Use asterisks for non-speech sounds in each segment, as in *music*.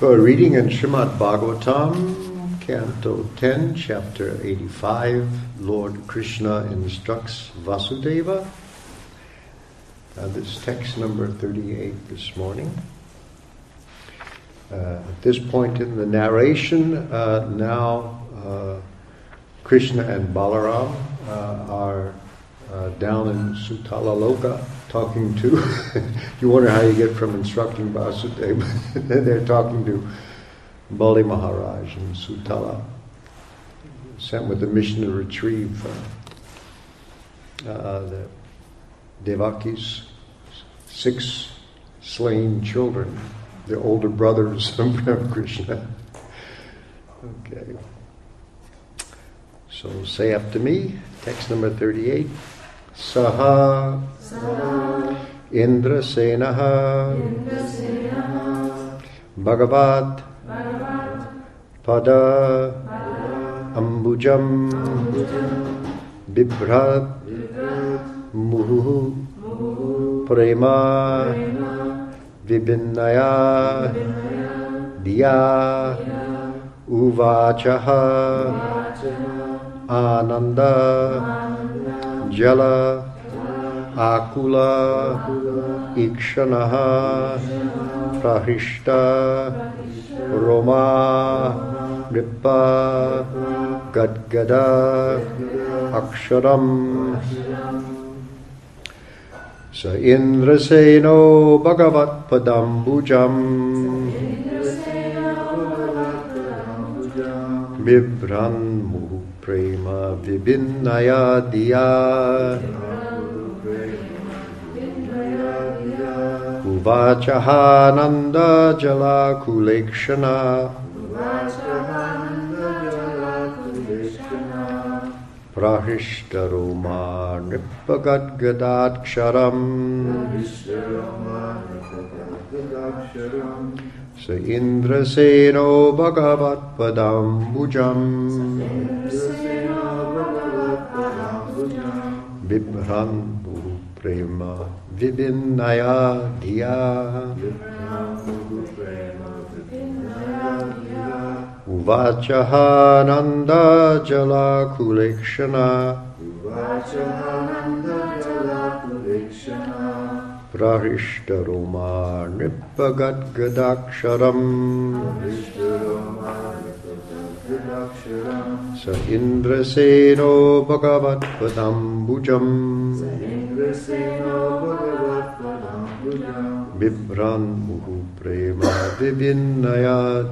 For a reading in Srimad Bhagavatam, Canto 10, Chapter 85, Lord Krishna instructs Vasudeva. Uh, this text number 38 this morning. Uh, at this point in the narration, uh, now uh, Krishna and Balaram uh, are uh, down in Sutala Loka talking to. *laughs* you wonder how you get from instructing Vasudeva. *laughs* They're talking to Bali Maharaj in Sutala, sent with the mission to retrieve uh, uh, the Devaki's six slain children, the older brothers *laughs* of Krishna. Okay. So say up to me, text number 38. Saha Indrasenaha Bhagavat Pada Ambujam Bibhrat Muhu Prema Vibhinnaya Diya Uvachaha Ananda Jala Akula Ikshanaha Prahishta Roma Ripa Gadgada Aksharam. Sa Indraseno Bhagavat Padambujam Vibran Muhu Prema Vibhinnaya Diya Uvachahananda Jala Kulekshana Prahishtaroma Nipagadgadaksharam Bibran Prema Vibhinnaya Dhiya. Uvachahananda Jala Kulekshana. Prahishtaroma Nipagadgadaksharam Sa Indraseno Bhagavat Padambujam Bibran Muhu Prema Vibhinnaya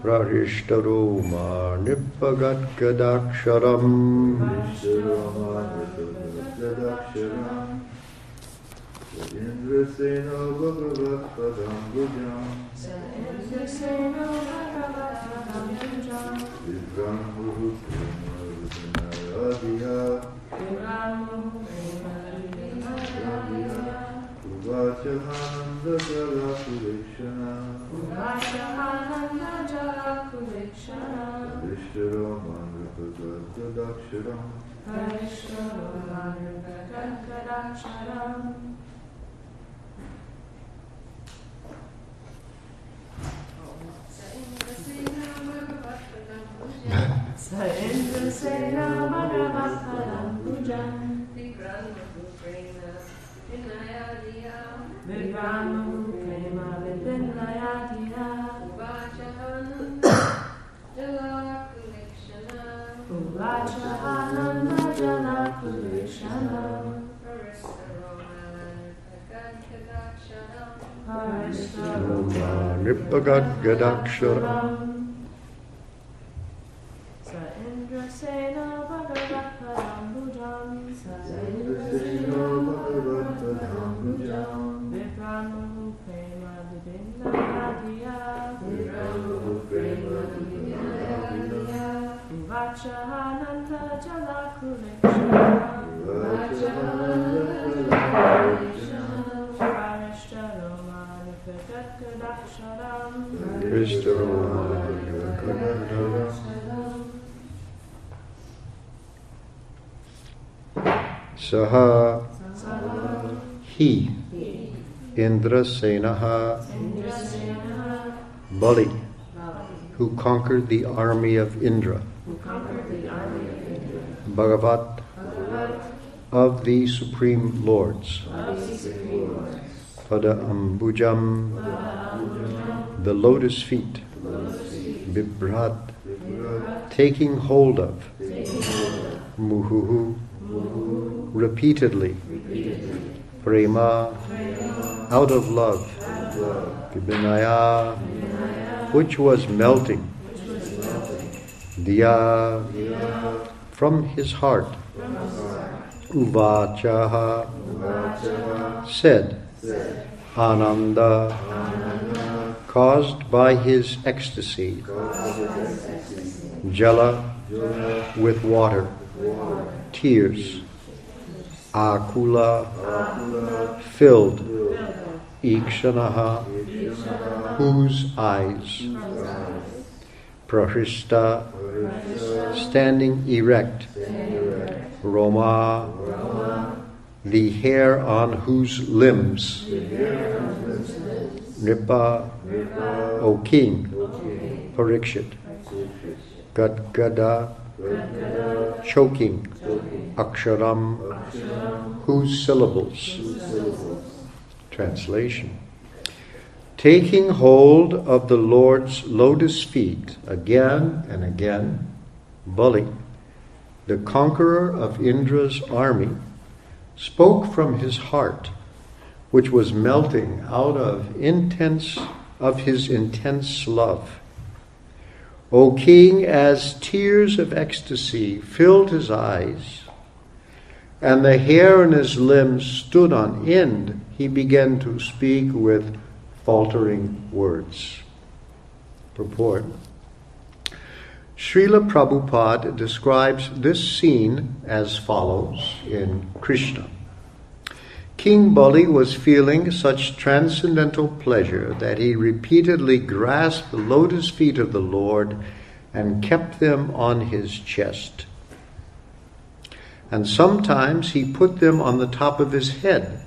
Dhiya Vachahananda Jala Kulekshana Prahishtaroma Nipagat Gadaksharam Indrasena Bhagavat Padambujam Vibram Guru Prema Vijnayadya Uvachahananda Jala Kulekshana Vishtaram Daksharam Saendra Bhagavatam Pujam Vibranu Prema Vipinayatiya Uvachahananda Jala Kulekshana Harishta Roma Bhagad Gadakshara. Sa Indra Sena Saha He Indra Senaha Bali who conquered the army of Indra. Bhagavat of the Supreme Lords. Pada Ambujam the lotus feet. Vibrat taking hold of. Muhuhu repeatedly. Prema out of love. Vibinaya which was melting. Diya from his heart. Uvachaha said Ananda caused by his ecstasy. Jala with water. Tears. Akula filled. Ikshanaha whose eyes? Prahista standing erect. Roma the hair on whose limbs? Nipa O king. Parikshit Gadgada choking Aksharam whose syllables? Translation. Taking hold of the Lord's lotus feet again and again, Bali, the conqueror of Indra's army, spoke from his heart, which was melting out of intense of his intense love. O king, as tears of ecstasy filled his eyes, and the hair on his limbs stood on end, he began to speak with faltering words. Purport Srila Prabhupada describes this scene as follows in Krishna. King Bali was feeling such transcendental pleasure that he repeatedly grasped the lotus feet of the Lord and kept them on his chest. And sometimes he put them on the top of his head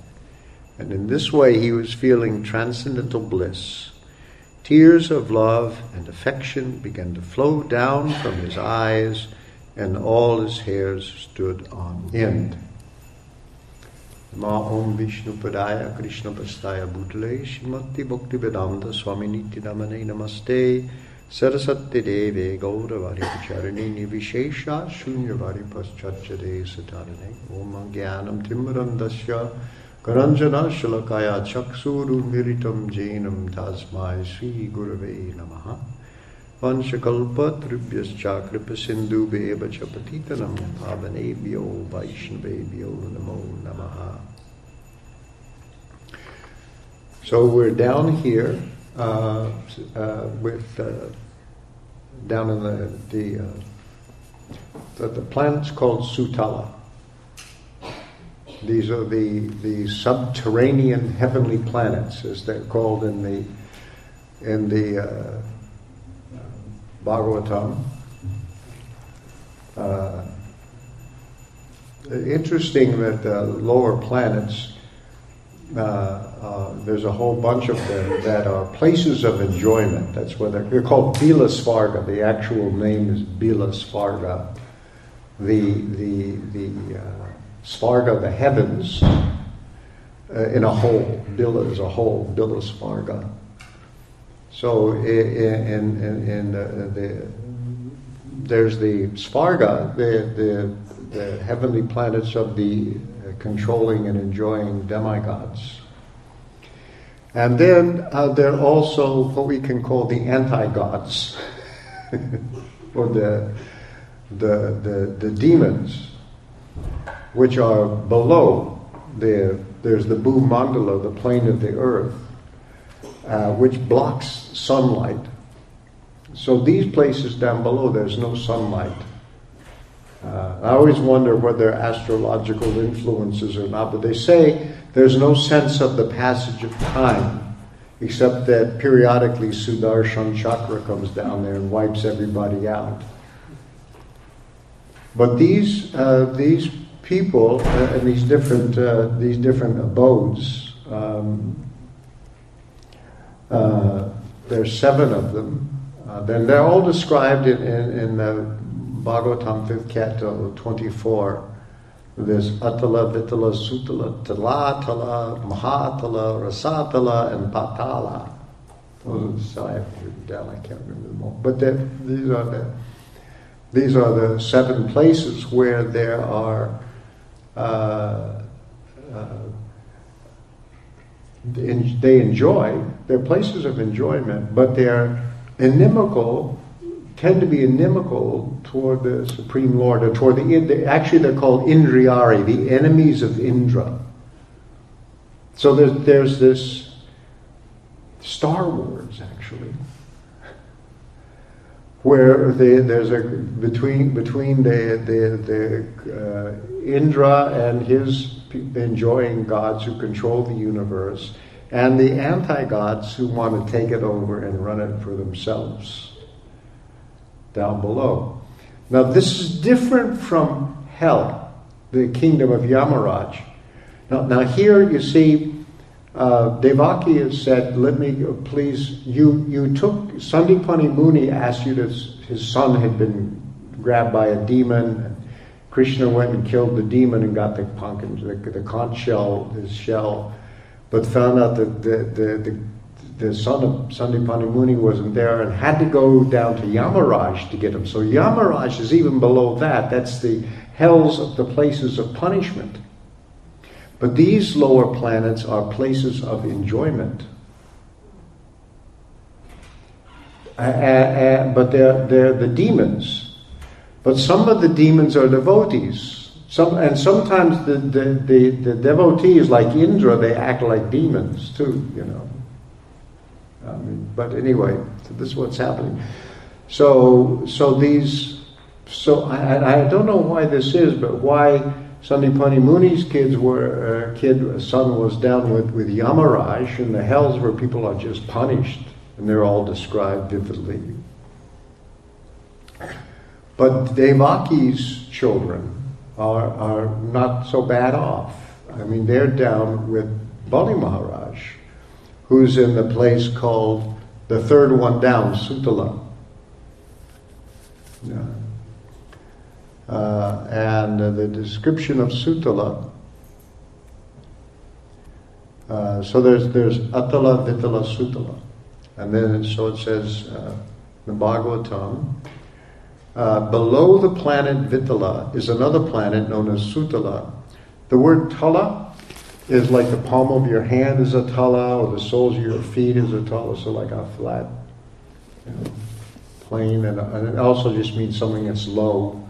and in this way, he was feeling transcendental bliss. Tears of love and affection began to flow down from his eyes, and all his hairs stood on end. माँ ओम विष्णु पदाय कृष्ण प्रस्ताय भूतले श्रीमती भक्ति वेदांत स्वामी नित्य नमने नमस्ते सरस्वती देवे गौरवारी चरणी निविशेषा शून्यवारी पश्चरे सचारणे ओम ज्ञानम तिमरम दस्य करंजना शलकाया चक्षुरुमीलितम जैनम तास्माय श्रीगुरव नम So we're down here uh, uh, with uh, down in the the, uh, the the planet's called Sutala. These are the, the subterranean heavenly planets, as they're called in the in the uh, Bhagavatam. Uh, interesting that the lower planets, uh, uh, there's a whole bunch of them that are places of enjoyment. That's where they're, they're called Bila Svarga. The actual name is Bila Svarga. The the the uh, Svarga, the heavens, uh, in a whole. Bila is a whole. Bila Svarga. So in, in, in the, there's the Svarga, the, the, the heavenly planets of the uh, controlling and enjoying demigods. And then uh, there are also what we can call the anti-gods, *laughs* or the, the, the, the demons, which are below. The, there's the Bhumandala, the plane of the earth, uh, which blocks sunlight. So these places down below, there's no sunlight. Uh, I always wonder whether astrological influences or not, but they say there's no sense of the passage of time, except that periodically Sudarshan Chakra comes down there and wipes everybody out. But these uh, these people uh, and these different uh, these different abodes, um, uh, there's seven of them. Uh, then they're all described in, in, in the Bhagavatam 5th canto 24. There's Atala, Vitala, Sutala, Tala, Tala, Mahatala, Rasatala, and Patala. Those are the down, I can't remember them all. But these are the these are the seven places where there are uh, uh, they enjoy. They're places of enjoyment, but they're inimical tend to be inimical toward the Supreme Lord, or toward the, actually they're called Indriyari, the enemies of Indra. So there's, there's this Star Wars, actually, where the, there's a between between the the, the uh, Indra and his enjoying gods who control the universe, and the anti-gods who want to take it over and run it for themselves down below. Now, this is different from hell, the kingdom of Yamaraj. Now, now here you see, uh, Devaki has said, "Let me uh, please." You you took Sandipani Muni asked you to. His son had been grabbed by a demon. Krishna went and killed the demon and got the the, the conch shell, his shell, but found out that the, the, the the son of Sandipani Muni wasn't there and had to go down to Yamaraj to get him. So Yamaraj is even below that. That's the hells of the places of punishment. But these lower planets are places of enjoyment. Uh, uh, uh, but they're, they're the demons. But some of the demons are devotees. Some, and sometimes the, the, the, the devotees, like Indra, they act like demons too, you know. I mean, but anyway, this is what's happening. So, so these, so I, I don't know why this is, but why Sandipani Muni's kids were, uh, kid, son was down with, with Yamaraj in the hells where people are just punished, and they're all described vividly. But Devaki's children are, are not so bad off. I mean, they're down with Bali Maharaj who's in the place called the third one down, Sutala. Yeah. Uh, and uh, the description of Sutala. Uh, so there's there's Atala, Vitala, Sutala, and then so it says uh, the Bhagavatam. Uh, below the planet Vitala is another planet known as Sutala. The word Tala is like the palm of your hand is a tala, or the soles of your feet is a tala, so like a flat, you know, plane, and, and, it also just means something that's low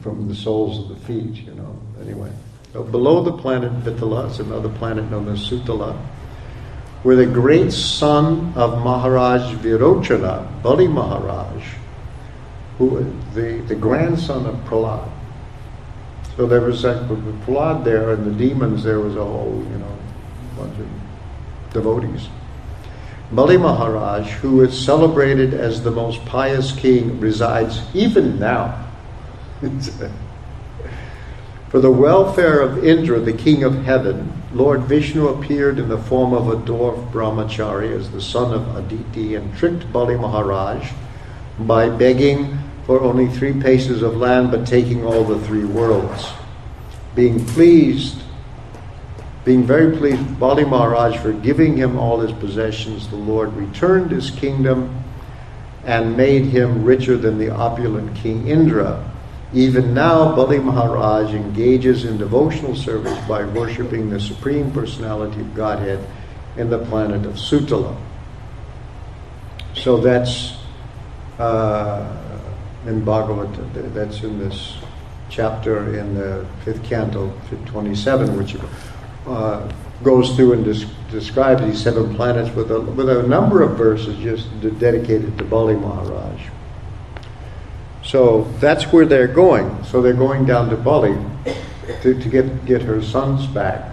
from the soles of the feet, you know. Anyway, so below the planet Vitala is another planet known as Sutala, where the great son of Maharaj Virochana, Bali Maharaj, who the, the grandson of Prahlad, so there was like the flood there, and the demons. There was a whole, you know, bunch of devotees. Bali Maharaj, who is celebrated as the most pious king, resides even now. *laughs* For the welfare of Indra, the king of heaven, Lord Vishnu appeared in the form of a dwarf brahmachari as the son of Aditi and tricked Bali Maharaj by begging for only three paces of land, but taking all the three worlds. Being pleased, being very pleased Bali Maharaj for giving him all his possessions, the Lord returned his kingdom and made him richer than the opulent King Indra. Even now, Bali Maharaj engages in devotional service by worshipping the Supreme Personality of Godhead in the planet of Sutala. So that's uh, in Bhagavad, that's in this chapter in the fifth canto, 27, which uh, goes through and des- describes these seven planets with a, with a number of verses just dedicated to Bali Maharaj. So that's where they're going. So they're going down to Bali to, to get, get her sons back,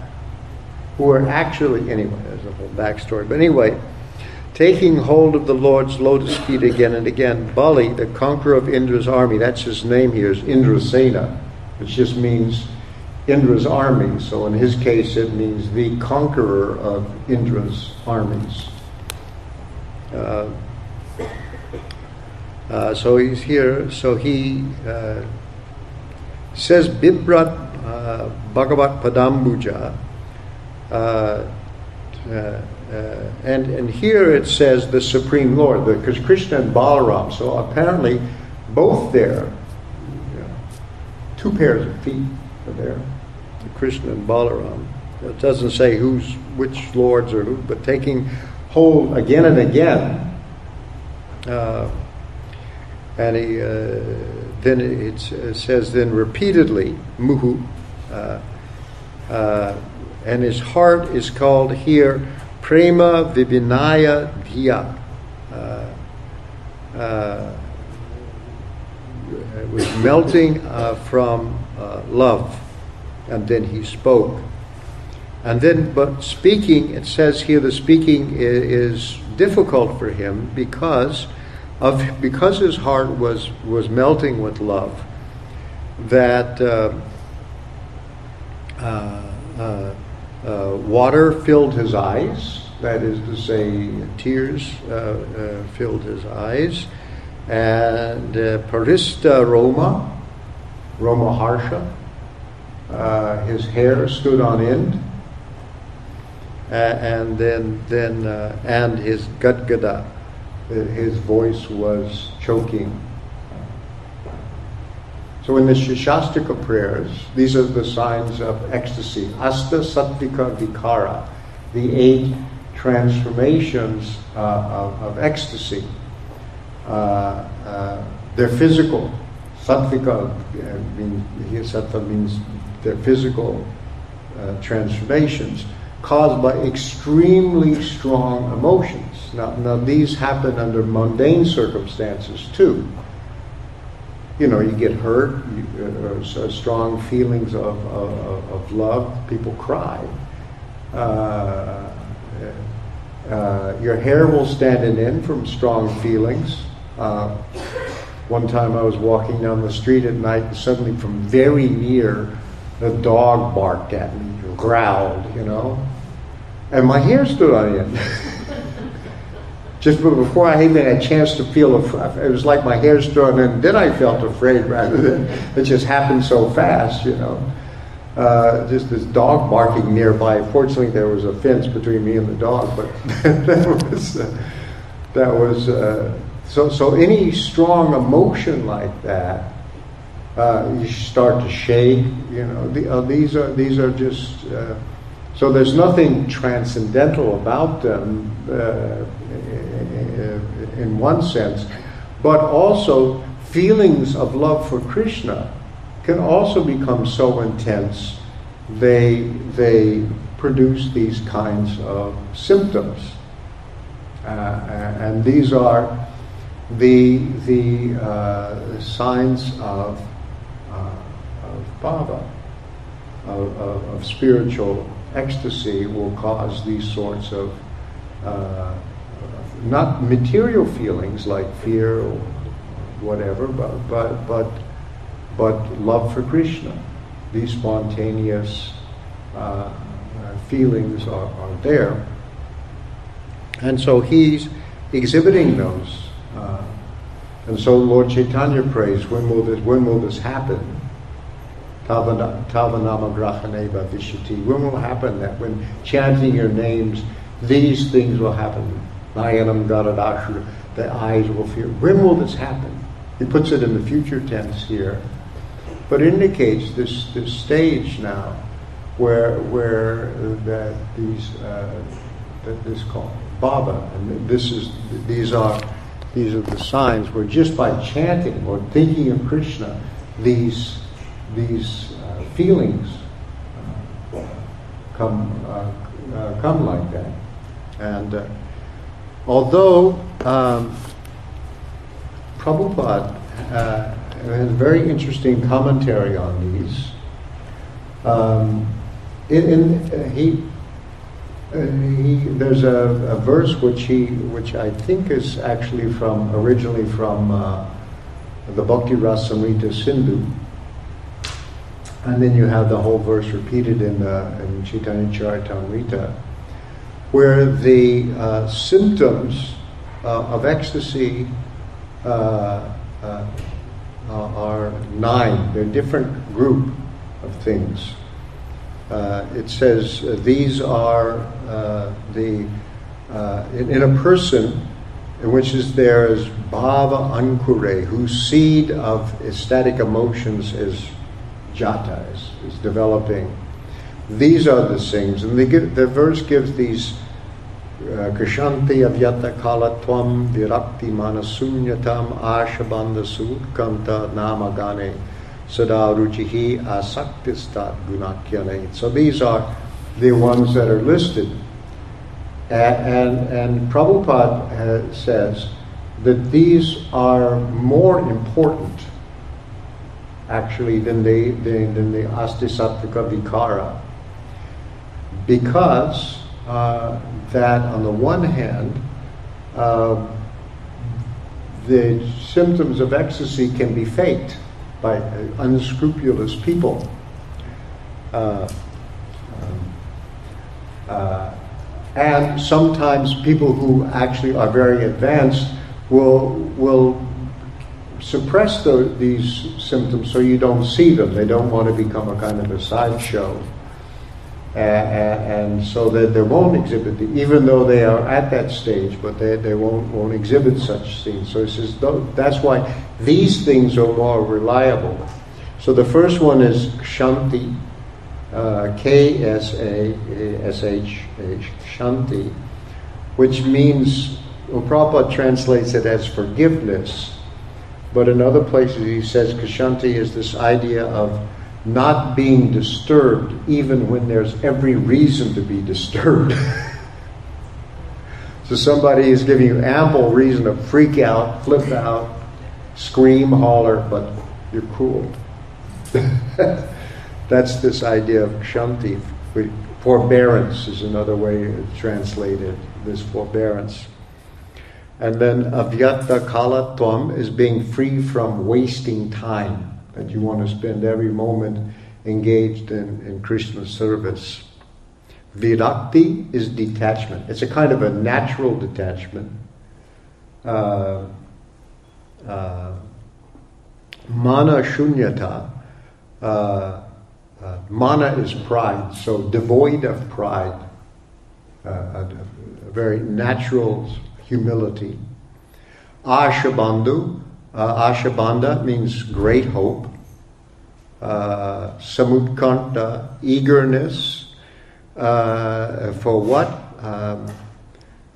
who are actually, anyway, there's a whole backstory. But anyway, taking hold of the Lord's lotus feet again and again. Bali, the conqueror of Indra's army, that's his name here, is Indrasena, which just means Indra's army. So in his case, it means the conqueror of Indra's armies. Uh, uh, so he's here. So he uh, says Bibrat uh, Bhagavat Padambuja. Uh, and, and here it says the Supreme Lord, because Krishna and Balaram, so apparently both there, two pairs of feet are there, Krishna and Balaram. It doesn't say who's which lords or who, but taking hold again and again. Uh, and he, uh, then it says then repeatedly, muhu, uh, uh, and his heart is called here Prema Vibinaya Dhya. Uh, uh, it was melting uh, from uh, love. And then he spoke. And then, but speaking, it says here the speaking is, is difficult for him because of because his heart was was melting with love. That uh, uh, uh, water filled his eyes, that is to say, tears uh, uh, filled his eyes, and uh, Parista Roma, Roma Harsha, uh, his hair stood on end, and then, then and his Gadgada, his voice was choking so in the Shikshashtaka prayers, these are the signs of ecstasy. Asta Sattvika Vikara, the eight transformations uh, of, of, ecstasy. Uh, uh, they're physical. Sattvika uh, means, here means they're physical uh, transformations caused by extremely strong emotions. Now, now these happen under mundane circumstances too you know, you get hurt, you, uh, strong feelings of, of, of, love, people cry. Uh, uh, your hair will stand in end from strong feelings. Uh, one time I was walking down the street at night, and suddenly from very near, a dog barked at me, growled, you know, and my hair stood on end. *laughs* just before I even had a chance to feel afraid, it was like my hair stood and then I felt afraid *laughs* rather than it just happened so fast, you know. Uh, just this dog barking nearby. Fortunately, there was a fence between me and the dog, but *laughs* that was uh, that was uh, so. So any strong emotion like that, uh, you start to shake. You know, the, uh, these are these are just. Uh, so there's nothing transcendental about them in one sense, but also feelings of love for Krishna can also become so intense they they produce these kinds of symptoms, uh, and these are the the uh, signs of uh, of bhava, of, of, of, spiritual ecstasy, will cause these sorts of uh, not material feelings like fear or whatever, but but but but love for Krishna. These spontaneous uh, uh, feelings are, are there, and so he's exhibiting those. Uh, and so Lord Chaitanya prays, when will this, when will this happen? Tavanama grachaneva vishati. When will happen that when chanting your names, these things will happen? Nayanam Garadashra, the eyes will fear. When will this happen? He puts it in the future tense here. But indicates this, this stage now where, where that these uh, this called bhava, and this is these are these are the signs where just by chanting or thinking of Krishna, these these uh, feelings uh, come uh, uh, come like that, and uh, although um, Prabhupada uh, has a very interesting commentary on these. Um, in, in uh, he, uh, he, there's a, a, verse which he, which I think is actually from originally from uh, the Bhakti Rasamrita Sindhu, and then you have the whole verse repeated in, in Chaitanya Charitamrita, where the uh, symptoms uh, of ecstasy uh, are nine. They're a different group of things. Uh, it says uh, these are uh, the in, in, a person in which is there is bhava ankure, whose seed of ecstatic emotions is jata, is, is developing. These are the things, and give, the verse gives these uh, Kashanti avyata kalatvam virakti manasunyatam ashabandha sudkanta namagane sada ruchihi asaktistat gunakyane. So these are the ones that are listed. And, and, and Prabhupada uh, says that these are more important actually than the, than, than the Astisatvika Vikara because uh, that on the one hand, uh, the symptoms of ecstasy can be faked by unscrupulous people. Uh, uh, and sometimes people who actually are very advanced will will suppress the, these symptoms so you don't see them. They don't want to become a kind of a sideshow and so that they won't exhibit, the, even though they are at that stage, but they, they won't, won't exhibit such things. So says that's why these things are more reliable. So the first one is Kshanti, uh, K S A S H H, Shanti, which means, well, Prabhupada translates it as forgiveness, but in other places he says Kshanti is this idea of not being disturbed even when there's every reason to be disturbed. *laughs* so somebody is giving you ample reason to freak out, flip out, scream, holler, but you're cool. *laughs* That's this idea of shanti. Forbearance is another way to translate this forbearance. And then avyata kalatvam is being free from wasting time that you want to spend every moment engaged in, in Krishna service. Virakti is detachment. It's a kind of a natural detachment. Uh, uh, mana shunyata. Uh, uh, mana is pride, so devoid of pride. Uh, a, a, very natural humility. Ashabandhu uh, Ashabanda means great hope. Uh, Samutkanta, eagerness. Uh, for what? Um,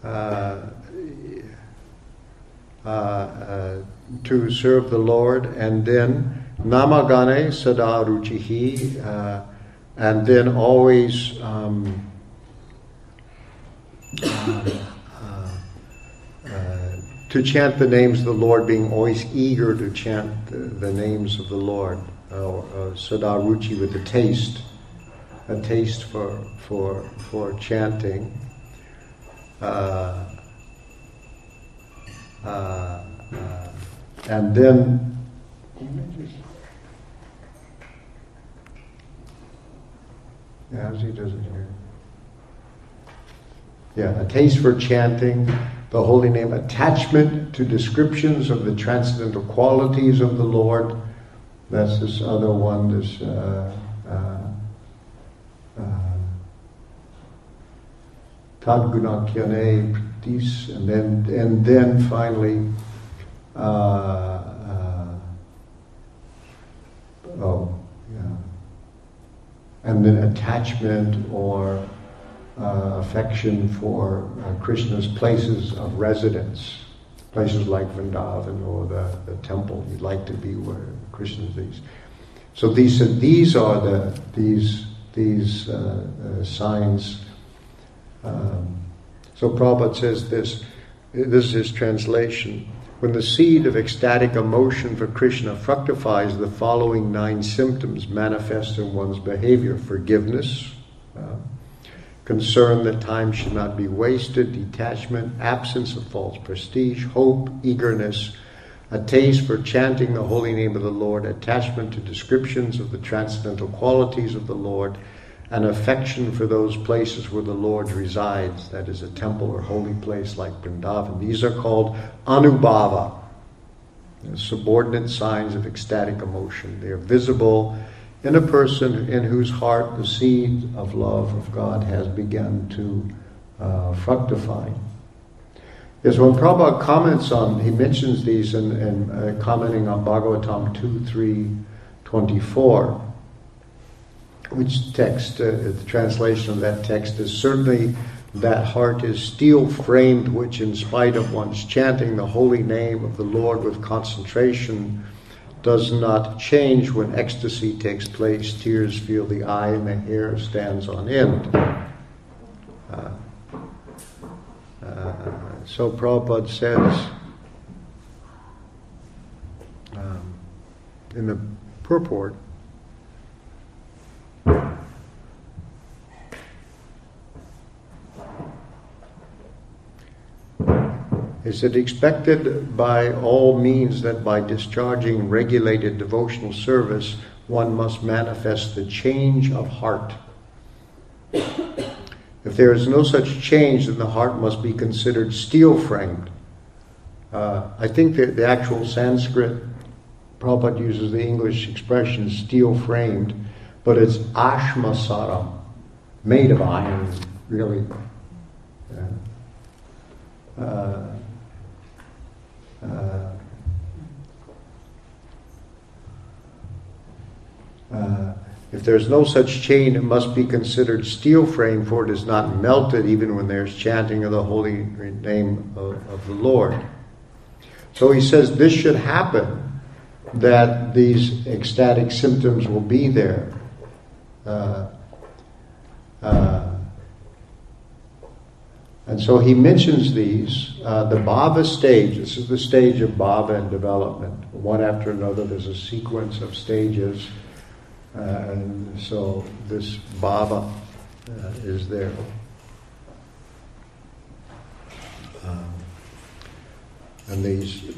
uh, uh, uh, to serve the Lord. And then Namagane Sadaruchihi. Uh, and then always. Um, to chant the names of the Lord, being always eager to chant the, the names of the Lord. Uh, uh, Sadaruchi with a taste, a taste for for for chanting. Uh, uh, uh and then. As he does it here. Yeah, a taste for chanting the holy name, attachment to descriptions of the transcendental qualities of the Lord. That's this other one, this uh, uh, uh Tadgunakyane Pratis, and then and then finally uh, uh, oh yeah. And then attachment or uh, affection for uh, Krishna's places of residence, places like Vrindavan or the, the temple. You'd like to be where Krishna's these. So these are, these are the these these uh, uh, signs. Um, so Prabhupada says this. This is his translation. When the seed of ecstatic emotion for Krishna fructifies, the following nine symptoms manifest in one's behavior forgiveness, uh, concern that time should not be wasted, detachment, absence of false prestige, hope, eagerness, a taste for chanting the holy name of the Lord, attachment to descriptions of the transcendental qualities of the Lord, an affection for those places where the Lord resides, that is, a temple or holy place like Vrindavan. These are called anubhava, subordinate signs of ecstatic emotion. They are visible in a person in whose heart the seed of love of God has begun to uh, fructify. Yes, when Prabhupada comments on, he mentions these in, in uh, commenting on Bhagavatam 2, 3, 24 which text, uh, the translation of that text is certainly that heart is steel framed, which, in spite of one's chanting the holy name of the Lord with concentration, does not change when ecstasy takes place. Tears fill the eye and the hair stands on end. Uh, uh, so Prabhupada says um, in the purport is it expected by all means that by discharging regulated devotional service, one must manifest the change of heart. If there is no such change, then the heart must be considered steel framed. Uh, I think that the actual Sanskrit, Prabhupada uses the English expression steel framed, but it's ashmasaram, made of iron, really. Yeah. Uh, uh, uh, if there's no such chain, it must be considered steel frame, for it is not melted even when there's chanting of the holy name of, of the Lord. So he says this should happen, that these ecstatic symptoms will be there. Uh, uh, and so he mentions these. Uh, the bhava stage, this is the stage of bhava and development. One after another, there's a sequence of stages. Uh, and so this bhava uh, is there. Um, and these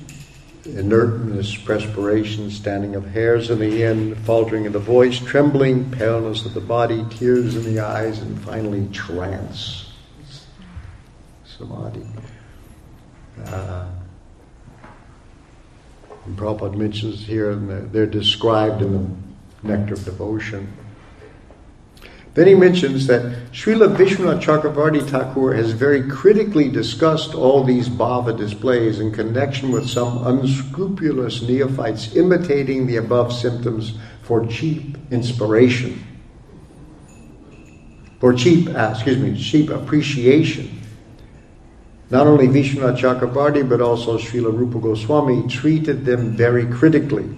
inertness, perspiration, standing of hairs in the end, faltering of the voice, trembling, paleness of the body, tears in the eyes, and finally trance samadhi. Uh, and Prabhupada mentions here, and they're described in the Nectar of Devotion. Then he mentions that Srila Vishwanath Chakravarti Thakur has very critically discussed all these bhava displays in connection with some unscrupulous neophytes imitating the above symptoms for cheap inspiration, for cheap, uh, excuse me, cheap appreciation not only Vishwanath Chakrabarti, but also Srila Rupa Goswami treated them very critically.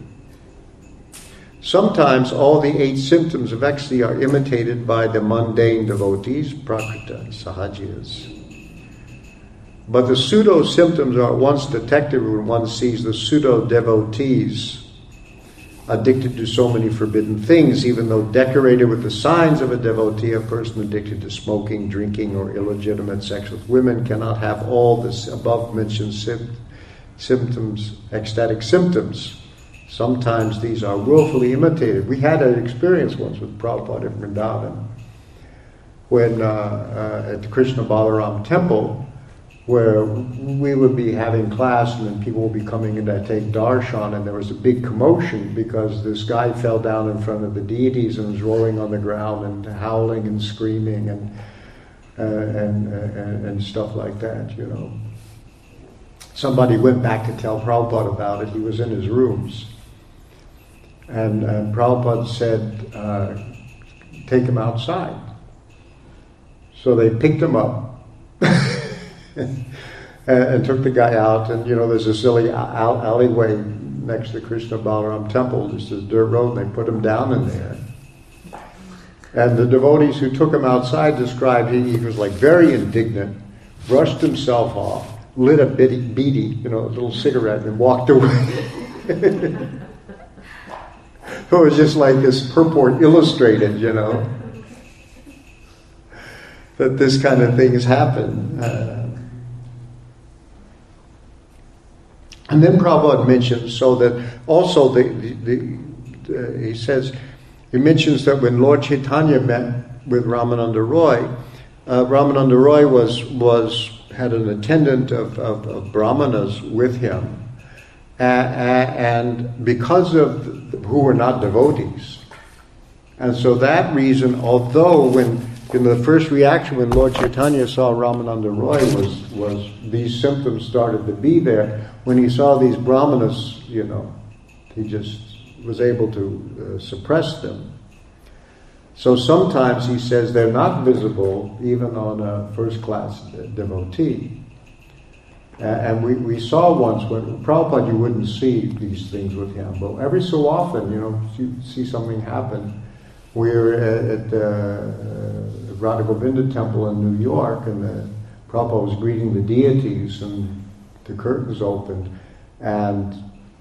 Sometimes all the eight symptoms of ecstasy are imitated by the mundane devotees, prakrita, sahajas. But the pseudo symptoms are at once detected when one sees the pseudo devotees addicted to so many forbidden things, even though decorated with the signs of a devotee, a person addicted to smoking, drinking, or illegitimate sex with women cannot have all the above mentioned symptoms, ecstatic symptoms. Sometimes these are willfully imitated. We had an experience once with Prabhupada in Vrindavan when uh, uh, at the Krishna Balaram temple, where we would be having class and then people would be coming in to take darshan and there was a big commotion because this guy fell down in front of the deities and was rolling on the ground and howling and screaming and uh, and, uh, and, and stuff like that, you know. Somebody went back to tell Prabhupada about it. He was in his rooms. And, and Prabhupada said, uh, take him outside. So they picked him up and, and took the guy out. And you know, there's a silly al- alleyway next to Krishna Balaram temple, just a dirt road, and they put him down in there. And the devotees who took him outside described he, he was like very indignant, brushed himself off, lit a bitty, beady, you know, a little cigarette, and walked away. *laughs* it was just like this purport illustrated, you know, that this kind of things happen. Uh, and then Prabhupada mentions so that also the, the, the uh, he says he mentions that when Lord Chaitanya met with Ramananda Roy, uh, Ramananda Roy was was had an attendant of, of, of brahmanas with him, uh, and because of who were not devotees, and so that reason, although when in the first reaction when Lord Chaitanya saw Ramananda Roy was was these symptoms started to be there. When he saw these brahmanas, you know, he just was able to uh, suppress them. So sometimes he says they're not visible even on a first class devotee. Uh, and we, we saw once when Prabhupada, you wouldn't see these things with him, but every so often, you know, you see something happen. We were at, at uh, Radha Govinda Temple in New York, and the Prabhupada was greeting the deities, and the curtains opened, and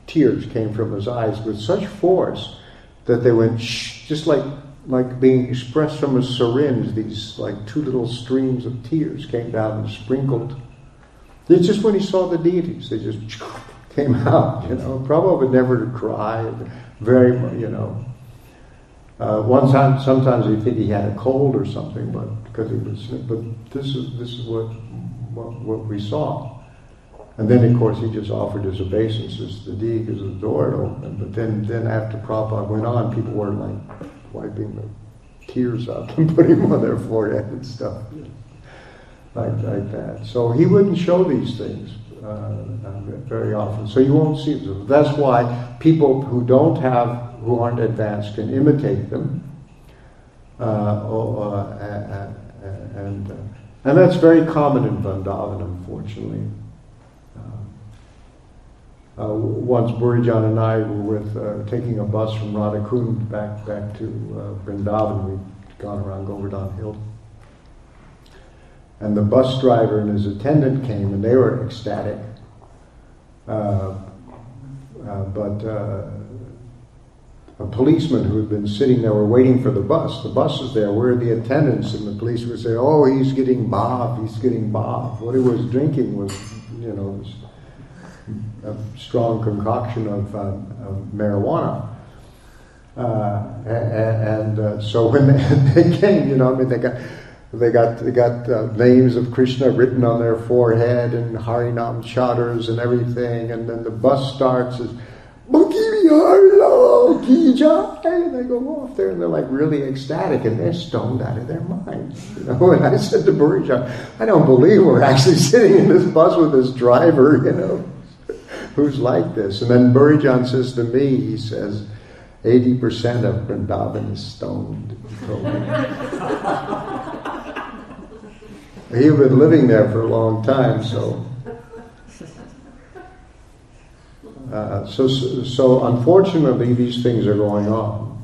tears came from his eyes with such force that they went shh, just like like being expressed from a syringe. These like two little streams of tears came down and sprinkled. It's just when he saw the deities, they just came out. You know, Prabhupada would never cry. Very, you know. Uh, one time, sometimes he think he had a cold or something, but because he was. But this is this is what what, what we saw. And then, of course, he just offered his obeisances to the D because the door had opened. But then, then after Prabhupada went on, people were like wiping the tears up and *laughs* putting them on their forehead and stuff, like, like that. So he wouldn't show these things uh, very often. So you won't see them. That's why people who don't have, who aren't advanced, can imitate them. Uh, or, uh, and, uh, and that's very common in Vrindavan, unfortunately. Uh, once Bhurijan and I were with taking a bus from Radhakund back back to Vrindavan. We'd gone around Govardhan Hill, and the bus driver and his attendant came, and they were ecstatic. Uh, uh, but uh, a policeman who had been sitting there were waiting for the bus. The bus is there. Where are the attendants? And the police would say, "Oh, he's getting bob. He's getting bob." What he was drinking was, you know. A strong concoction of, um, of marijuana. Uh, and, uh, so when *laughs* they, came, you know, I mean, they got they got they got uh, names of Krishna written on their forehead and Harinam chaddars and everything, and then the bus starts and they go off there and they're like really ecstatic and they're stoned out of their minds. You know, and I said to Bhurijan, I don't believe we're actually *laughs* sitting in this bus with this driver, you know who's like this? And then Bhurijan says to me, he says, 80% of Vrindavan is stoned. *laughs* He had been living there for a long time, so. Uh, so, so unfortunately, these things are going on.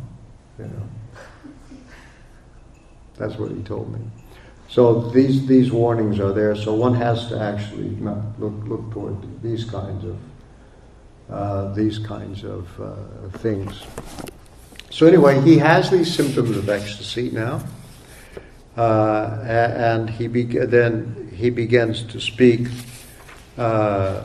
You know, that's what he told me. So these these warnings are there. So one has to actually look look toward these kinds of uh, these kinds of uh, things. So anyway, he has these symptoms of ecstasy now, uh, and he be- then he begins to speak. Uh,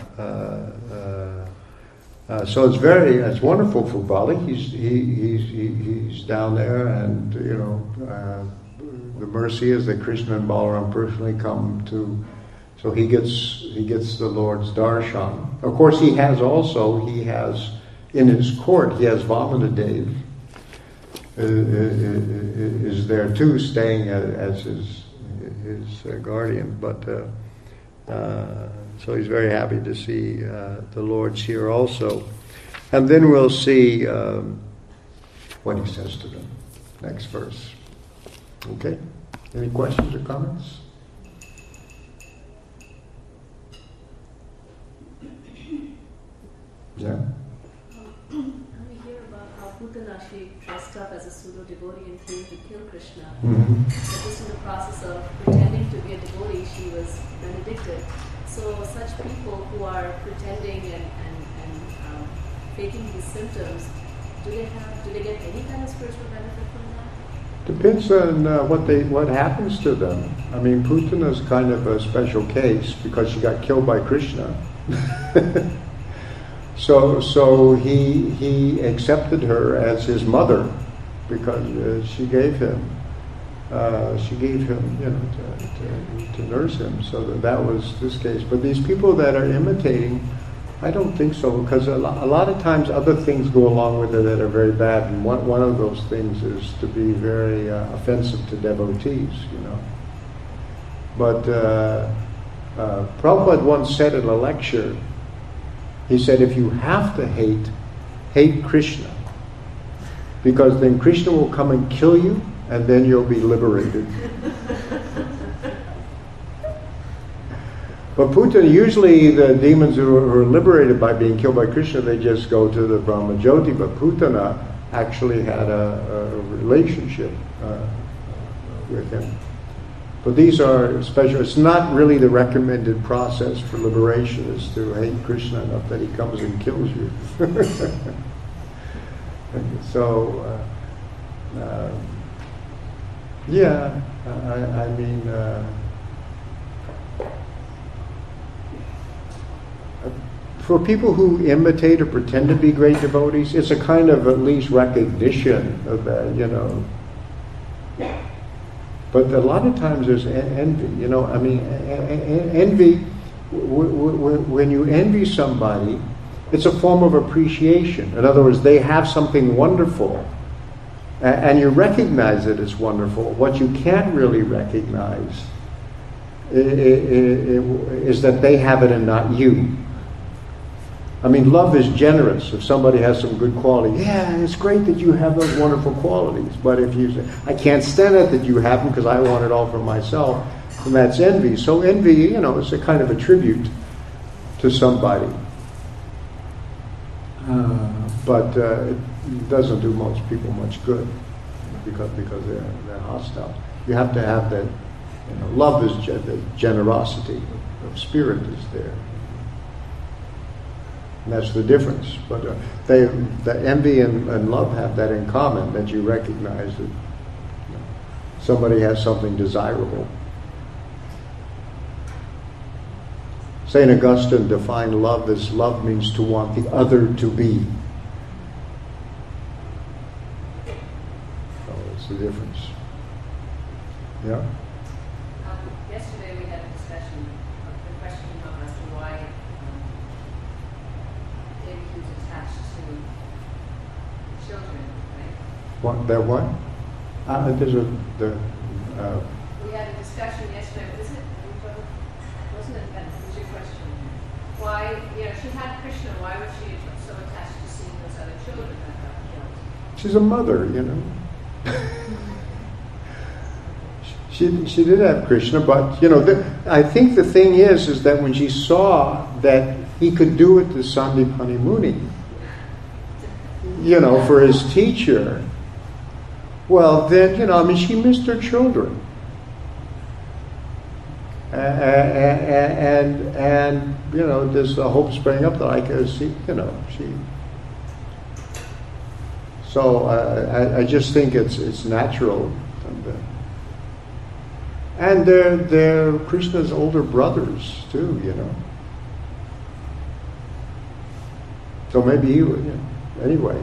uh, so it's very it's wonderful for Bali. He's he, he's he, he's down there, and you know the mercy is that Krishna and Balaram personally come to so he gets he gets the Lord's darshan. Of course, he has also he has in his court he has Vamanadev uh, uh, uh, is there too, staying as his his guardian. But uh, so he's very happy to see uh, the Lord's here also, and then we'll see um, what he says to them. Next verse. Okay. Any questions or comments? Yeah. We hear about how Putana she dressed up as a pseudo devotee and came to kill Krishna. Mhm. But just in the process of pretending to be a devotee, she was benedicted. So such people who are pretending and, and, and um, faking these symptoms, do they have do they get any kind of spiritual benefit from that? Depends on uh, what they what happens to them. I mean, Putana is kind of a special case because she got killed by Krishna. *laughs* so so he he accepted her as his mother because uh, she gave him uh, she gave him you know to, to, to nurse him. So that, that was this case. But these people that are imitating. I don't think so because a, lo- a lot of times other things go along with it that are very bad, and one, one of those things is to be very uh, offensive to devotees, you know. But uh, uh, Prabhupada once said in a lecture, he said, if you have to hate, hate Krishna, because then Krishna will come and kill you, and then you'll be liberated. But Putana, usually the demons who are, liberated by being killed by Krishna, they just go to the Brahma Jyoti. But Putana actually had a, a relationship uh, with him. But these are special. It's not really the recommended process for liberation is to hate Krishna enough that he comes and kills you. *laughs* so, uh, uh, yeah, I, I mean. Uh, for people who imitate or pretend to be great devotees, it's a kind of at least recognition of that, you know. But a lot of times there's envy, you know. I mean, en- en- envy, when you envy somebody, it's a form of appreciation. In other words, they have something wonderful, and you recognize that it's wonderful. What you can't really recognize is that they have it and not you. I mean, love is generous. If somebody has some good quality, yeah, it's great that you have those wonderful qualities. But if you say, I can't stand it that you have them because I want it all for myself, then that's envy. So envy, you know, is a kind of a tribute to somebody. Uh, but uh, it doesn't do most people much good because because they're they're hostile. You have to have that. You know, love is ge- the generosity of spirit is there. And that's the difference. But uh, they, the envy and, and love have that in common that you recognize that you know, somebody has something desirable. St. Augustine defined love as love means to want the other to be. So it's the difference. Yeah? Um, yesterday we had a discussion, of the question came up as to why um, Devaki attached to children, right? What, that what? Uh, there's a, the, uh, We had a discussion yesterday, was it, wasn't it, that was your question? Why, you know, she had Krishna, why was she so attached to seeing those other children that got killed? she's a mother, you know. She, she did have Krishna, but you know, the, I think the thing is, is that when she saw that he could do it to Sandipani Muni, you know, for his teacher, well, then you know, I mean, she missed her children, and and, and you know, there's a hope sprang up that I could see, you know, she. So uh, I, I just think it's it's natural. And, they're, they're Krishna's older brothers too, you know. So maybe he would, you know, anyway.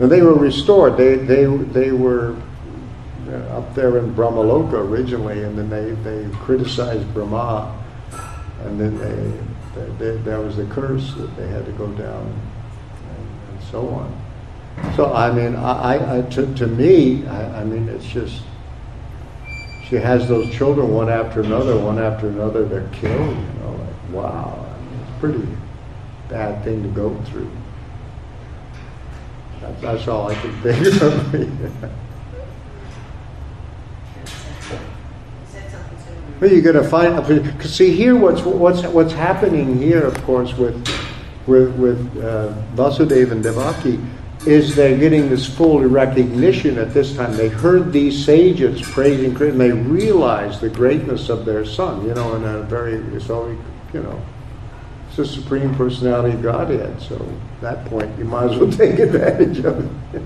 And they were restored. They, they, they were uh, up there in Brahmaloka originally, and then they, they criticized Brahma, and then they, they, they, there was the curse that they had to go down and, and so on. So I mean, I, I to, to me, I, I mean, it's just she has those children one after another, one after another. They're killed. You know, like wow, it's a pretty bad thing to go through. That's, that's all I can think of. *laughs* Well, you're going to find see here what's what's what's happening here, of course, with with with uh, Vasudeva and Devaki is they're getting this full recognition at this time. They heard these sages praising Krishna, and they realized the greatness of their son. You know, in a very so you know, it's the supreme personality of Godhead. So at that point, you might as well *laughs* take advantage of it.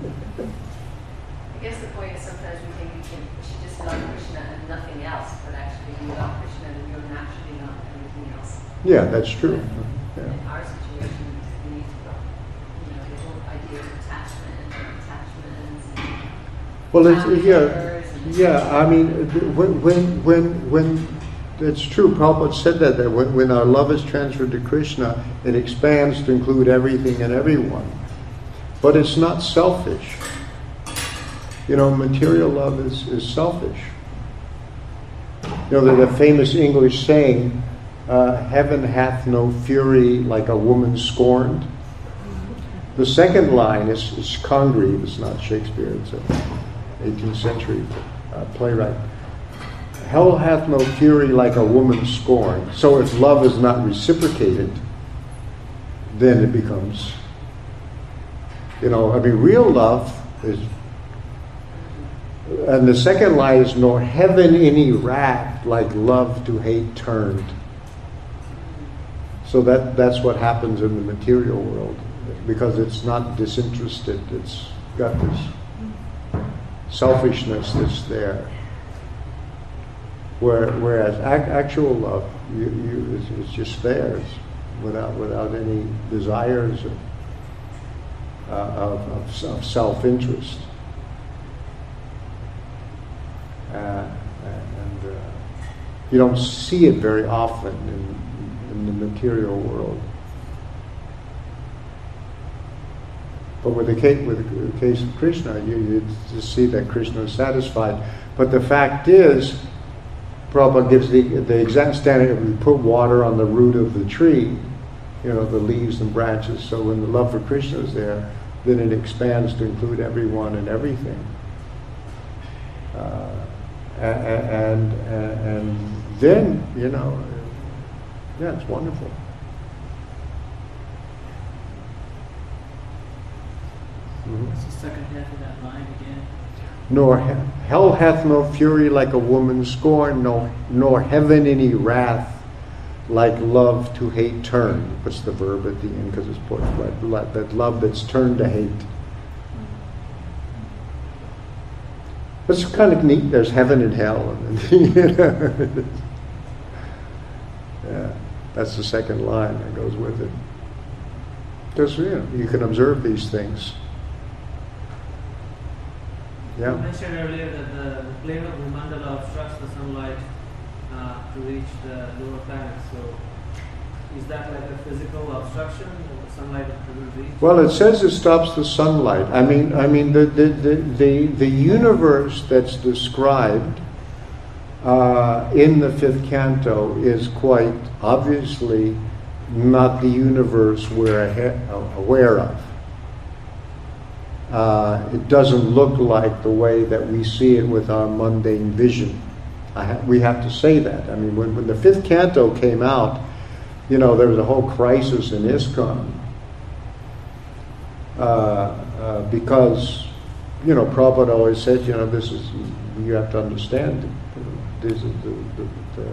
I guess the point is sometimes we think we can we should just love Krishna and nothing else, but actually you love Krishna and you're naturally not everything else. yeah, that's true. Yeah. In our situation, we need to, you know, the whole idea of attachment and attachments. Well, it's, yeah, yeah. I mean, when when when when it's true. Prabhupada said that that when, when our love is transferred to Krishna, it expands to include everything and everyone. But it's not selfish. You know, material love is, is selfish. You know, the, the famous English saying, uh, "Heaven hath no fury like a woman scorned." The second line is, is Congreve. It's not Shakespeare. It's a 18th century uh, playwright. Hell hath no fury like a woman scorned. So if love is not reciprocated, then it becomes, you know, I mean, real love is. And the second line is, nor heaven any wrath like love to hate turned. So that, that's what happens in the material world because it's not disinterested, it's got this selfishness that's there. Where, whereas ac- actual love, you, you, it's, it's just there, without, without any desires of, uh, of, of, of self interest. Uh, and uh, you don't see it very often in, in the material world. But with the case, with the case of Krishna, you, you see that Krishna is satisfied. But the fact is, Prabhupada gives the, the exact standard of we put water on the root of the tree, you know, the leaves and branches. So when the love for Krishna is there, then it expands to include everyone and everything. Uh, and, and, and then, you know, yeah, it's wonderful. Mhm. What's the second half of that line again? Nor he- hell hath no fury like a woman scorned, no, nor heaven any wrath like love to hate turned. Puts the verb at the end because it's put right, that love that's turned to hate. It's kind of neat. There's heaven and hell, and *laughs* you know, yeah, that's the second line that goes with it. Because you know, you can observe these things. Yeah. You mentioned earlier that the plane of the mandala obstructs the sunlight uh, to reach the lower planets. So, is that like a physical obstruction? The sunlight reach. Well, it says it stops the sunlight. I mean, I mean the the the the, the universe that's described uh, in the fifth canto is quite obviously not the universe we're aware of. Uh, it doesn't look like the way that we see it with our mundane vision. Ha- we have to say that. I mean, when, when the fifth canto came out, you know, there was a whole crisis in ISKCON uh, uh, because, you know, Prabhupada always said, you know, this is, you have to understand, this is the, the, the,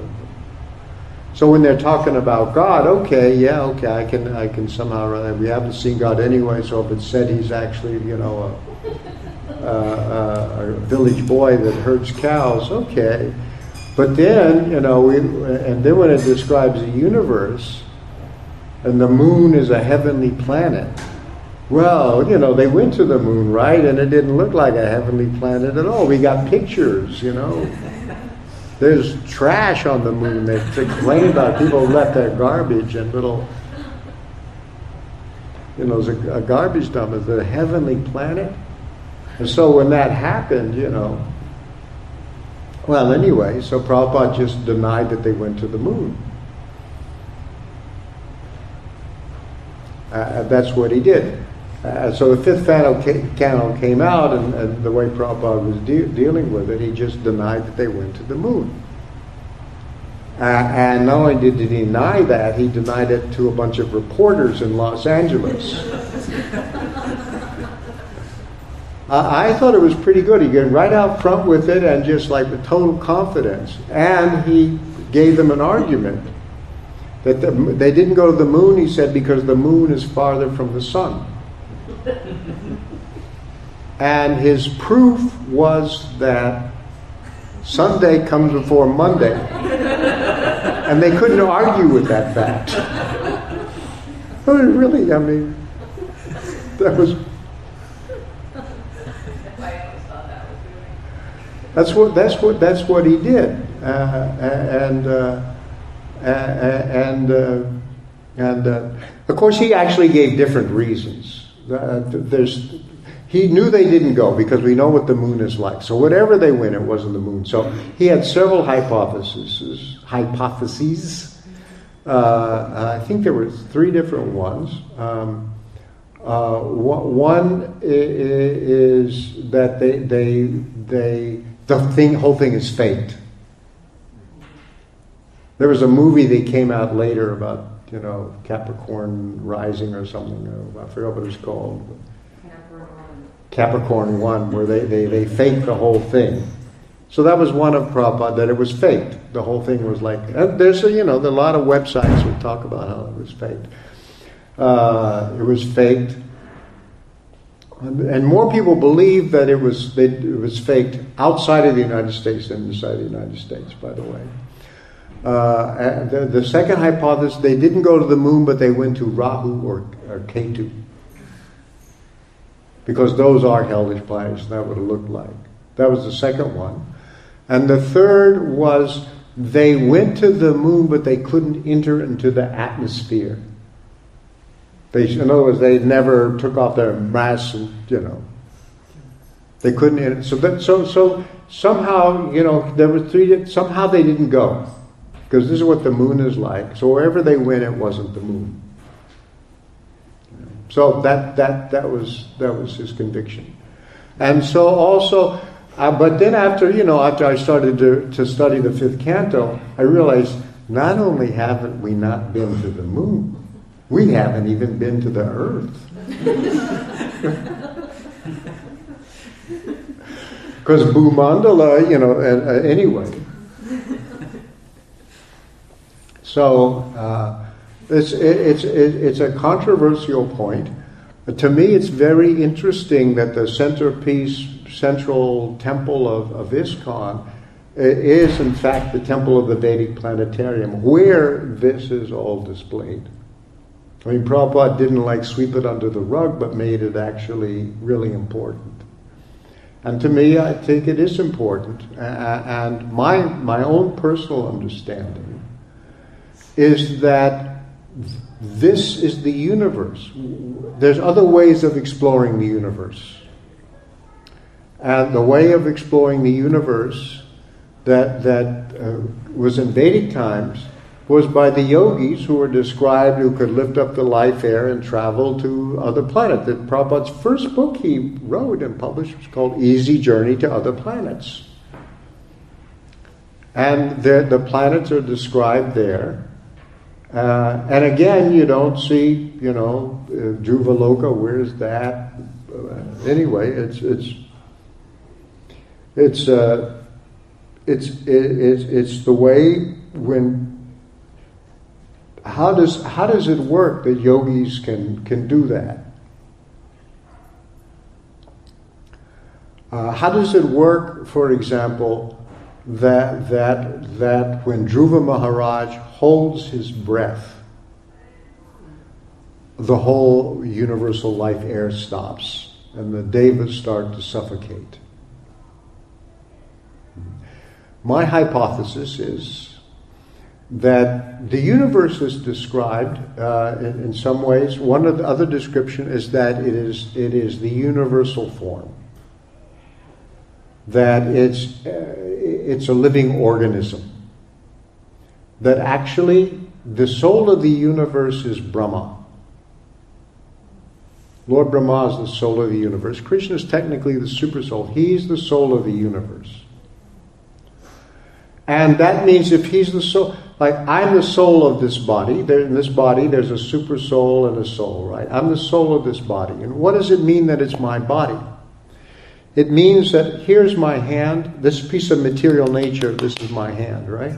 so when they're talking about God, okay, yeah, okay, I can, I can somehow, we haven't seen God anyway, so if it's said he's actually, you know, a, a, a village boy that herds cows, okay. But then, you know, we, and then when it describes the universe, and the moon is a heavenly planet, well, you know, they went to the moon, right? And it didn't look like a heavenly planet at all. We got pictures, you know. There's trash on the moon. They complain about people left their garbage and little, you know, there's a, a garbage dump. It a heavenly planet? And so when that happened, you know, well, anyway, so Prabhupada just denied that they went to the moon. Uh, that's what he did. Uh, so the fifth ca- came out, and, and the way Prabhupada was de- dealing with it, he just denied that they went to the moon. Uh, and not only did he deny that, he denied it to a bunch of reporters in Los Angeles. *laughs* I, I thought it was pretty good. He got right out front with it and just like with total confidence. And he gave them an argument that the, they didn't go to the moon, he said, because the moon is farther from the sun. And his proof was that Sunday comes before Monday. and they couldn't argue with that fact. *laughs* Really, I mean, that was. That's what that's what that's what he did, uh, and uh, and uh, and uh, of course he actually gave different reasons. There's he knew they didn't go because we know what the moon is like. So whatever they win, it wasn't the moon. So he had several hypotheses. Hypotheses. Uh, I think there were three different ones. Um, uh, one is that they, they, they, the thing, whole thing is faked. There was a movie that came out later about, you know, Capricorn Rising or something. uh, I forget what it was called. Capricorn 1, where they, they, they faked the whole thing. So that was one of Prabhupada, that it was faked. The whole thing was like, and there's a, you know, there a lot of websites that talk about how it was faked. Uh, it was faked. And more people believe that it was, it was faked outside of the United States than inside the United States, by the way. Uh, the, the second hypothesis, they didn't go to the moon, but they went to Rahu or, or Ketu. Because those are hellish planets, that would have looked like. That was the second one. And the third was they went to the moon, but they couldn't enter into the atmosphere. They, in other words, they never took off their masks, and, you know. They couldn't. enter- So, that, so, so somehow, you know, there were three. Somehow they didn't go, because this is what the moon is like. So wherever they went, it wasn't the moon. So that that that was that was his conviction, and so also, uh, but then after you know after I started to, to study the fifth canto, I realized not only haven't we not been to the moon, we haven't even been to the earth. *laughs* Because Bhumandala, you know, uh, uh, anyway. So uh, it's, it's, it's a controversial point. But to me, it's very interesting that the centerpiece, central temple of, of ISKCON is, in fact, the temple of the Vedic planetarium, where this is all displayed. I mean, Prabhupada didn't like sweep it under the rug, but made it actually really important. And to me, I think it is important. And my, my own personal understanding is that this is the universe. There's other ways of exploring the universe. And the way of exploring the universe that, that uh, was in Vedic times was by the yogis who were described who could lift up the life air and travel to other planets. That Prabhupada's first book he wrote and published was called Easy Journey to Other Planets. And the, the planets are described there. Uh, and again, you don't see, you know, uh, Juvaloka, where's that? Uh, anyway, it's, it's, it's, uh, it's, it, it's, it's the way when how does how does it work that yogis can can do that? Uh, how does it work, for example, that that that when Dhruva Maharaj holds his breath, the whole universal life air stops and the devas start to suffocate. My hypothesis is that the universe is described uh, in, in some ways. One of the other description is that it is it is the universal form. That it's uh, it's a living organism. That actually the soul of the universe is Brahma. Lord Brahma is the soul of the universe. Krishna is technically the super soul. He's the soul of the universe. And that means if he's the soul, like I'm the soul of this body. There, in this body, there's a super soul and a soul, right? I'm the soul of this body. And what does it mean that it's my body? It means that here's my hand, this piece of material nature, this is my hand, right?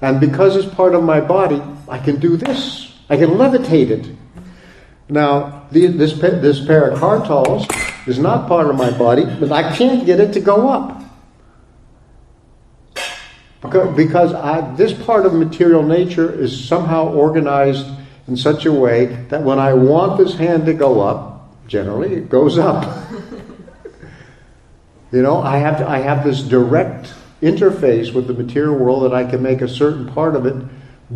And because it's part of my body, I can do this. I can levitate it. Now, the, this, this parakartals is not part of my body, but I can't get it to go up. Because I, this part of material nature is somehow organized in such a way that when I want this hand to go up, generally it goes up. *laughs* you know, I have, to, I have this direct interface with the material world that I can make a certain part of it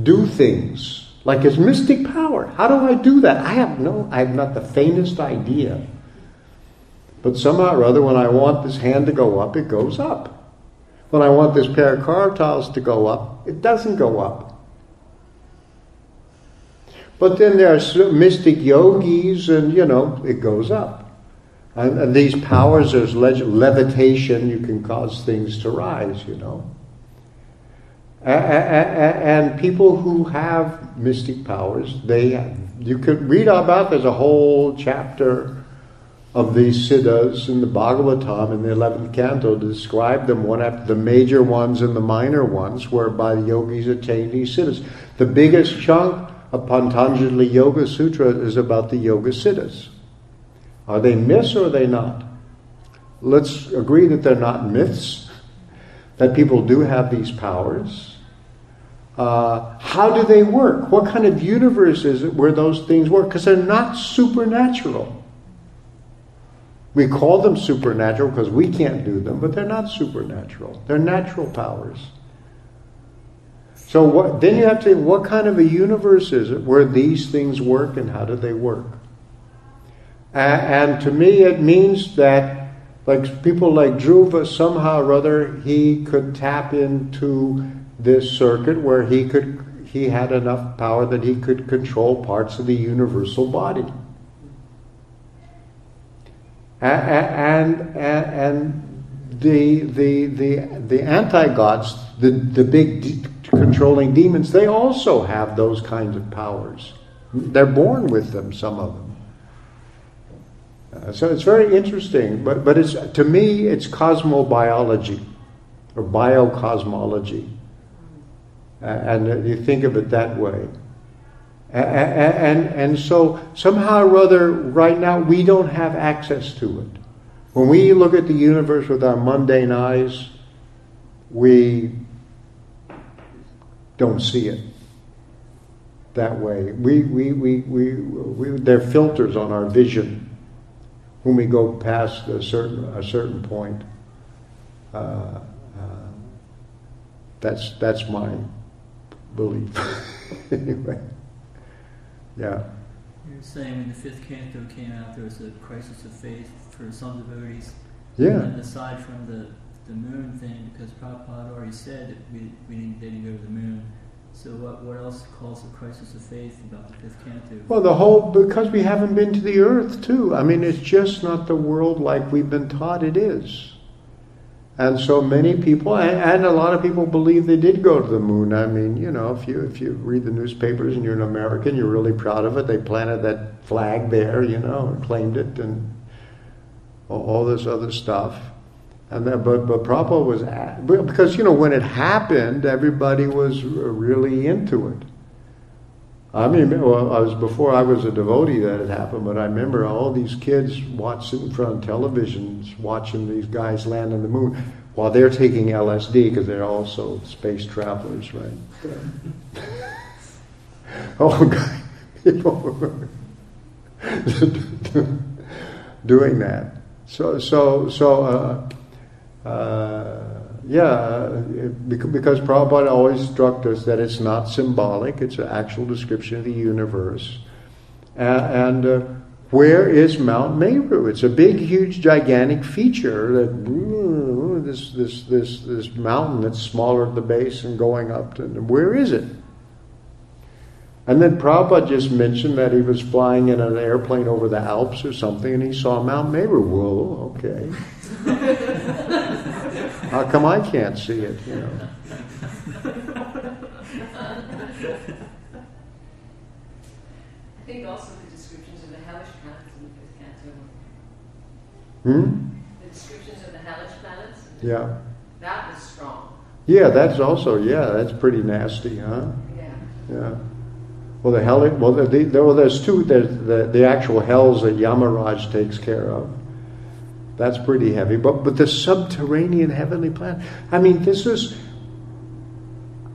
do things. Like it's mystic power. How do I do that? I have no, I have not the faintest idea. But somehow or other, when I want this hand to go up, it goes up. When I want this parakartals to go up, it doesn't go up. But then there are mystic yogis, and you know, it goes up. And, and these powers, there's levitation, you can cause things to rise, you know. And people who have mystic powers, they you could read about. There's a whole chapter of these siddhas in the Bhagavatam in the 11th canto to describe them one after the major ones and the minor ones, whereby the yogis attain these siddhas. The biggest chunk of Patanjali Yoga Sutra is about the Yoga Siddhas. Are they myths or are they not? Let's agree that they're not myths, that people do have these powers. Uh, how do they work? What kind of universe is it where those things work? Because they're not supernatural. We call them supernatural because we can't do them, but they're not supernatural. They're natural powers. So what, then you have to what kind of a universe is it where these things work and how do they work? And, to me, it means that, like people like Dhruva, somehow or other, he could tap into this circuit where he could he had enough power that he could control parts of the universal body and, and, and the, the, the, the anti-gods, the, the big de- controlling demons, they also have those kinds of powers. They're born with them, some of them. So it's very interesting, but, but it's, to me, it's cosmobiology or biocosmology. Uh, and you think of it that way. And, and, and so somehow or other, right now, we don't have access to it. When we look at the universe with our mundane eyes, we don't see it that way. We, we, we, we, we, they're filters on our vision when we go past a certain, a certain point. Uh, uh, that's, that's my belief. *laughs* anyway. Yeah. You're saying when the fifth canto came out, there was a crisis of faith for some devotees. Yeah. And aside from the, the moon thing, because Prabhupada already said that we, we didn't, didn't go to the moon. So what, what else calls a crisis of faith about the fifth canto? Well, the whole, because we haven't been to the earth too. I mean, it's just not the world like we've been taught it is. And so many people, and, a lot of people believe they did go to the moon. I mean, you know, if you if you read the newspapers and you're an American, you're really proud of it. They planted that flag there, you know, and claimed it, and all this other stuff. And but but Prabhupada was because you know when it happened, everybody was really into it. I mean, well, I was before I was a devotee that it happened, but I remember all these kids watching in front of televisions, watching these guys land on the moon while they're taking LSD because they're also space travelers, right? *laughs* oh, God, people were *laughs* doing that. So, so, so. Uh, uh, yeah, because Prabhupada always struck us that it's not symbolic, it's an actual description of the universe. And, uh, where is Mount Meru? It's a big, huge, gigantic feature that this, this, this, this mountain that's smaller at the base and going up. To, where is it? And then Prabhupada just mentioned that he was flying in an airplane over the Alps or something and he saw Mount Meru. Well, okay. How come I can't see it? You know? I think also the descriptions of the hellish planets in the fifth canto. Hmm? The descriptions of the hellish planets. Yeah. That was strong. Yeah, that's also yeah, that's pretty nasty, huh? Yeah. Yeah. Well, the hell. Well, the, the, well, there's two. There's the the actual hells that Yamaraj takes care of that's pretty heavy. But, but the subterranean heavenly planet, I mean, this is,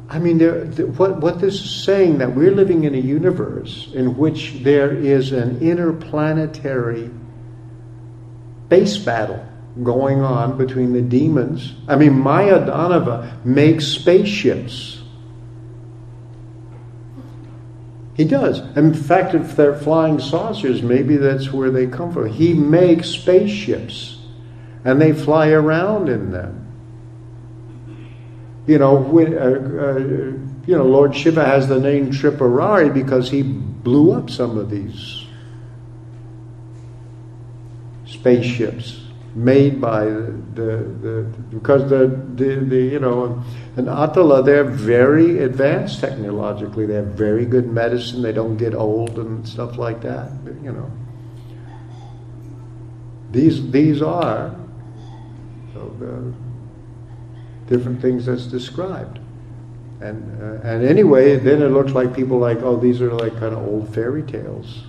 I mean, there, the, what, what this is saying that we're living in a universe in which there is an interplanetary base battle going on between the demons. I mean, Mayadanava makes spaceships. He does. In fact, if they're flying saucers, maybe that's where they come from. He makes spaceships, and they fly around in them. You know, when, uh, uh, you know, Lord Shiva has the name Tripurari because he blew up some of these spaceships made by the, the, the because the, the, the you know in Atala they're very advanced technologically. They have very good medicine. They don't get old and stuff like that. You know. These these are so the different things that's described. And uh, and anyway, then it looks like people like oh these are like kind of old fairy tales.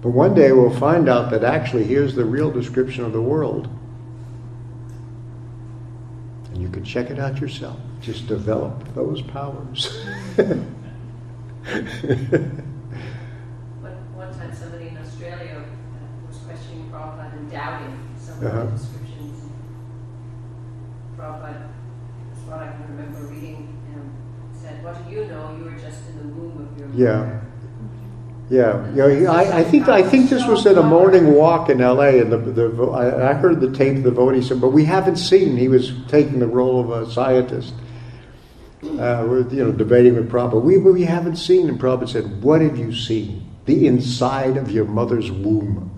But one day we'll find out that actually here's the real description of the world. And you can check it out yourself. Just develop those powers. *laughs* One, one time somebody in Australia uh, was questioning Prabhupada and doubting some of Uh-huh. the descriptions. Prabhupada, that's what I can remember reading, um, said, what do you know? You were just in the womb of your Yeah. mother. Yeah, you know, I, I think I think this was in a morning walk in L.A. and the, the I I heard the tape of the vote. He said, but we haven't seen. He was taking the role of a scientist. Uh, we're you know debating with Prabhupada. We we haven't seen. And Prabhupada said, "What have you seen? The inside of your mother's womb."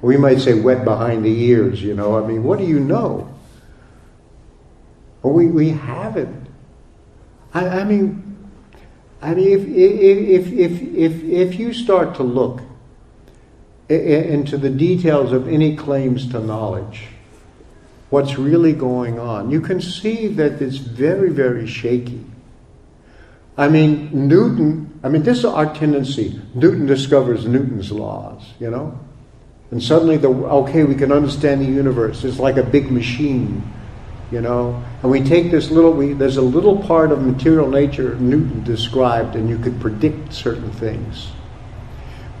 We might say wet behind the ears. You know, I mean, what do you know? Well, we we haven't. I, I mean, I mean, if, if, if, if, if, you start to look into the details of any claims to knowledge, what's really going on, you can see that it's very, very shaky. I mean, Newton, I mean, this is our tendency. Newton discovers Newton's laws, you know? And suddenly, the okay, we can understand the universe. It's like a big machine you know? And we take this little we, there's a little part of material nature newton described and you could predict certain things.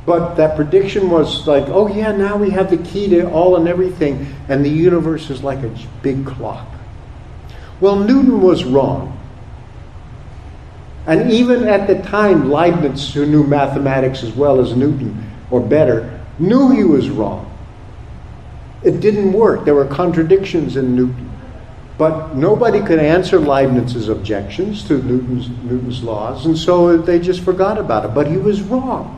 But that prediction was like oh yeah now we have the key to all and everything and the universe is like a big clock. Well newton was wrong. And even at the time leibniz who knew mathematics as well as newton or better knew he was wrong it didn't work there were contradictions in newton but nobody could answer Leibniz's objections to Newton's, Newton's laws, and so they just forgot about it. But he was wrong.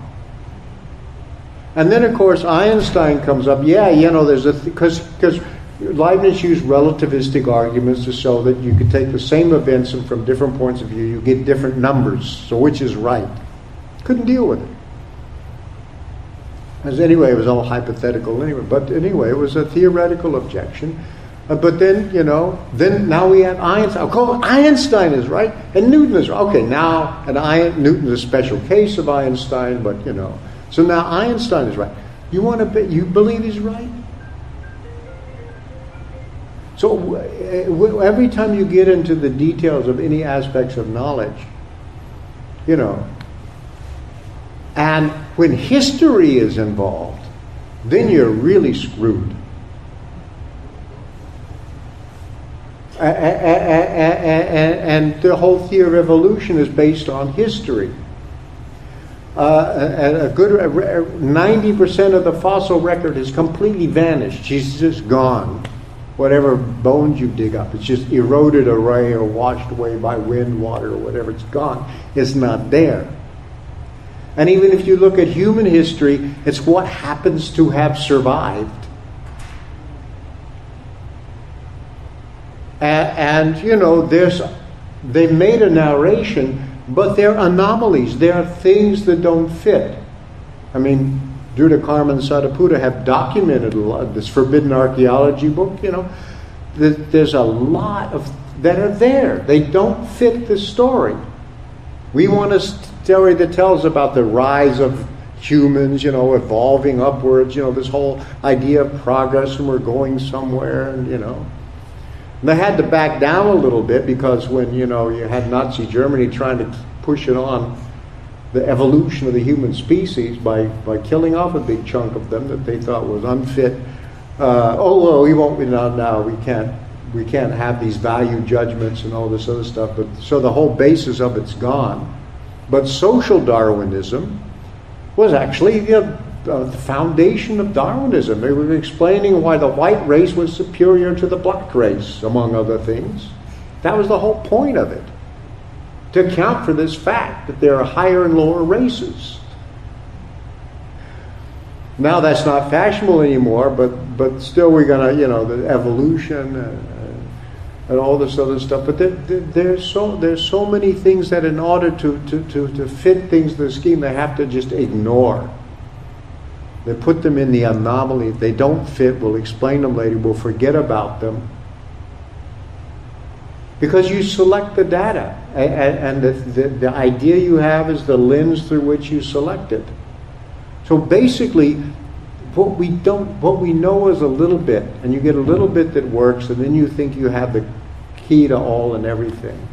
And then, of course, Einstein comes up. Yeah, you know, there's a because because Leibniz used relativistic arguments to show that you could take the same events and from different points of view, you get different numbers. So which is right? Couldn't deal with it. As anyway, it was all hypothetical anyway. But anyway, it was a theoretical objection. Uh, but then, you know, then now we have Einstein. Oh, Einstein is right, and Newton is right. Okay, now, and I, Newton's a special case of Einstein, but you know, so now Einstein is right. You want to be, you believe he's right? So uh, every time you get into the details of any aspects of knowledge, you know, and when history is involved, then you're really screwed. And the whole theory of evolution is based on history. Uh, a, good ninety percent of the fossil record has completely vanished. She's just gone. Whatever bones you dig up, it's just eroded away or washed away by wind, water, or whatever. It's gone. It's not there. And even if you look at human history, it's what happens to have survived. And, and, you know, there's they've made a narration, but they're anomalies. They are things that don't fit. I mean, Druta Karma and Sadaputa have documented a lot, of this forbidden archaeology book, you know. There's a lot of that are there. They don't fit the story. We want a story that tells about the rise of humans, you know, evolving upwards, you know, this whole idea of progress and we're going somewhere, and, you know. And they had to back down a little bit because when, you know, you had Nazi Germany trying to push it on the evolution of the human species by, by killing off a big chunk of them that they thought was unfit. Uh, oh, well, we won't, be now, now we can't, we can't have these value judgments and all this other stuff. But so the whole basis of it's gone. But social Darwinism was actually the, uh, the foundation of Darwinism. They were explaining why the white race was superior to the black race, among other things. That was the whole point of it to account for this fact that there are higher and lower races. Now that's not fashionable anymore, but but still we're gonna you know the evolution and, and all this other stuff. But there, there, there's so there's so many things that in order to, to, to, to fit things to the scheme, they have to just ignore. They put them in the anomaly. If they don't fit, we'll explain them later. We'll forget about them because you select the data and, the, the, the, idea you have is the lens through which you select it so basically what we don't what we know is a little bit and you get a little bit that works and then you think you have the key to all and everything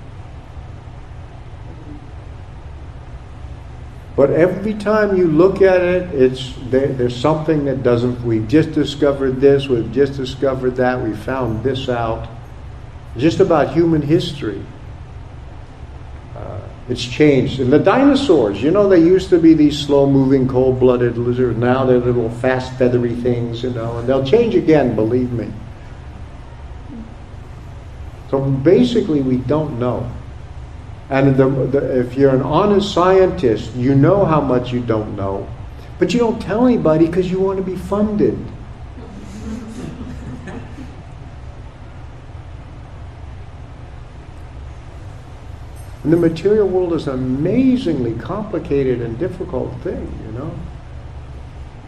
but every time you look at it it's there, there's something that doesn't we've just discovered this we've just discovered that we found this out just about human history. Uh, it's changed. And the dinosaurs, you know, they used to be these slow moving, cold blooded lizards. Now they're little fast, feathery things, you know, and they'll change again, believe me. So basically, we don't know. And the, the, if you're an honest scientist, you know how much you don't know. But you don't tell anybody because you want to be funded. And the material world is an amazingly complicated and difficult thing, you know.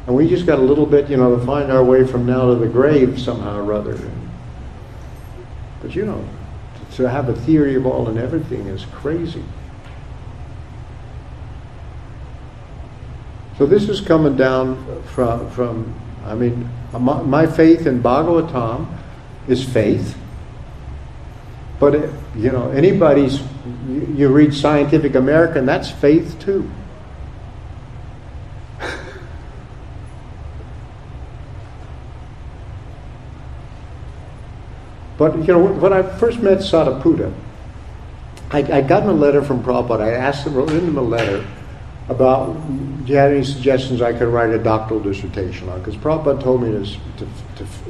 And we just got a little bit, you know, to find our way from now to the grave somehow or other. But you know, to have a theory of all and everything is crazy. So this is coming down from, from I mean, my, faith in Bhagavatam is faith. But, it, you know, anybody's, you read Scientific American, that's faith too. But, you know, when I first met Sadaputa, I, I got a letter from Prabhupada. I asked him, wrote him a letter about, do you have any suggestions I could write a doctoral dissertation on? Because Prabhupada told me to, to,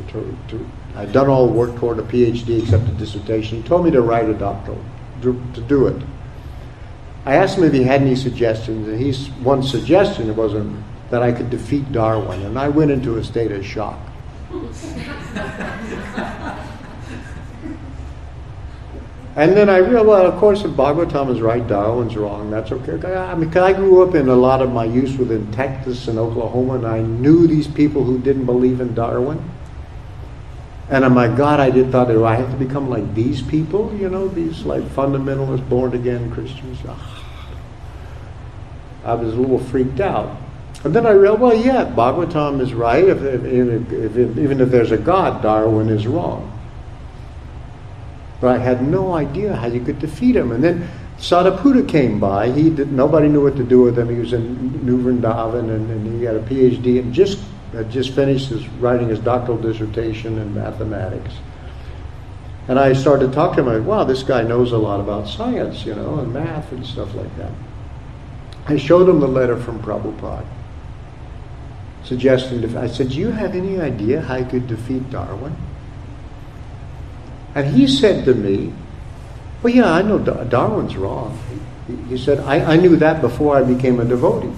to, to I'd done all the work toward a PhD except a dissertation. He told me to write a doctoral, to, to do it. I asked him if he had any suggestions, and he's one suggestion it wasn't that I could defeat Darwin, and I went into a state of shock. *laughs* and then I realized, well, of course, if Bhagavatam is right, Darwin's wrong. That's okay. I mean, I grew up in a lot of my youth within Texas and Oklahoma, and I knew these people who didn't believe in Darwin. And oh my God, I did thought, do I have to become like these people? You know, these like fundamentalist, born again Christians. Oh. I was a little freaked out. And then I realized, well, yeah, Bhagavatam is right. If, if, if, even if there's a God, Darwin is wrong. But I had no idea how you could defeat him. And then Sadaputa came by. He did, nobody knew what to do with him. He was in New Vrindavan and, and he had a PhD and just had just finished his, writing his doctoral dissertation in mathematics. And I started to talk to him. I wow, this guy knows a lot about science, you know, and math and stuff like that. I showed him the letter from Prabhupada suggesting, I said, Do you have any idea how you could defeat Darwin? And he said to me, Well, yeah, I know Darwin's wrong. He said, I, I knew that before I became a devotee.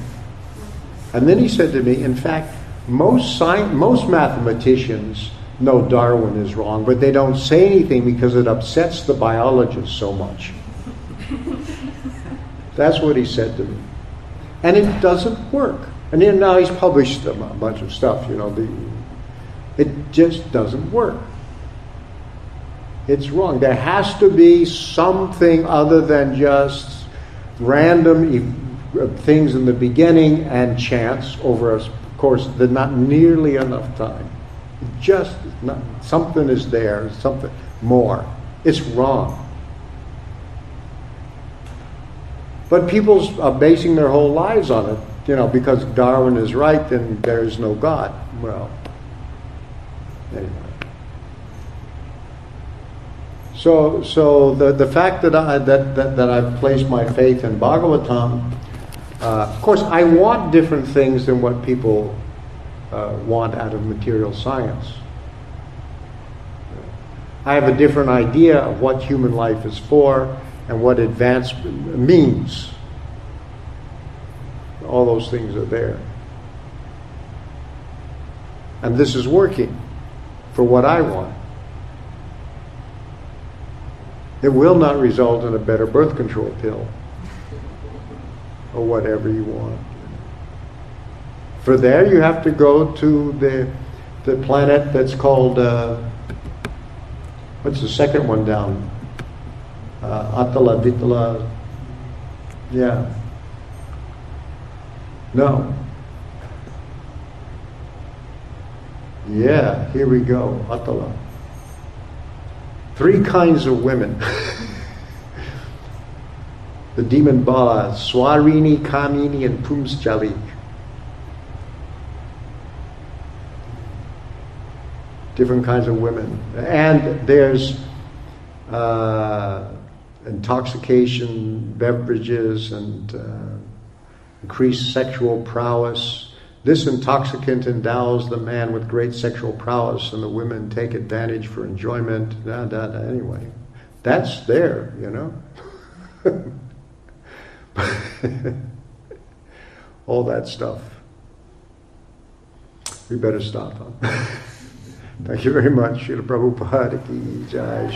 And then he said to me, In fact, most, sci- most mathematicians know Darwin is wrong, but they don't say anything because it upsets the biologists so much. *laughs* That's what he said to me. And it doesn't work. And now he's published a bunch of stuff, you know, it just doesn't work. It's wrong. There has to be something other than just random things in the beginning and chance over a course. There's not nearly enough time. Just not, something is there, something more. It's wrong. But people are basing their whole lives on it, you know, because Darwin is right, then there is no God. Well, anyway. So, so the, the fact that, I, that, that, that I've placed my faith in Bhagavatam, uh, of course, I want different things than what people uh, want out of material science. I have a different idea of what human life is for and what advancement means. All those things are there. And this is working for what I want. It will not result in a better birth control pill or whatever you want. For there, you have to go to the, the planet that's called, uh, what's the second one down? Uh, Atala, Vitala. Yeah. No. Yeah, here we go. Atala. Three kinds of women. the demon Bala, Svairini, Kamini, and Pumscali. Different kinds of women. And there's uh, intoxication, beverages, and uh, increased sexual prowess. This intoxicant endows the man with great sexual prowess, and the women take advantage for enjoyment. Da, da, da. Anyway, that's there, you know. *laughs* All that stuff. We better stop, huh? *laughs* Thank you very much. Srila Prabhupada ki jai.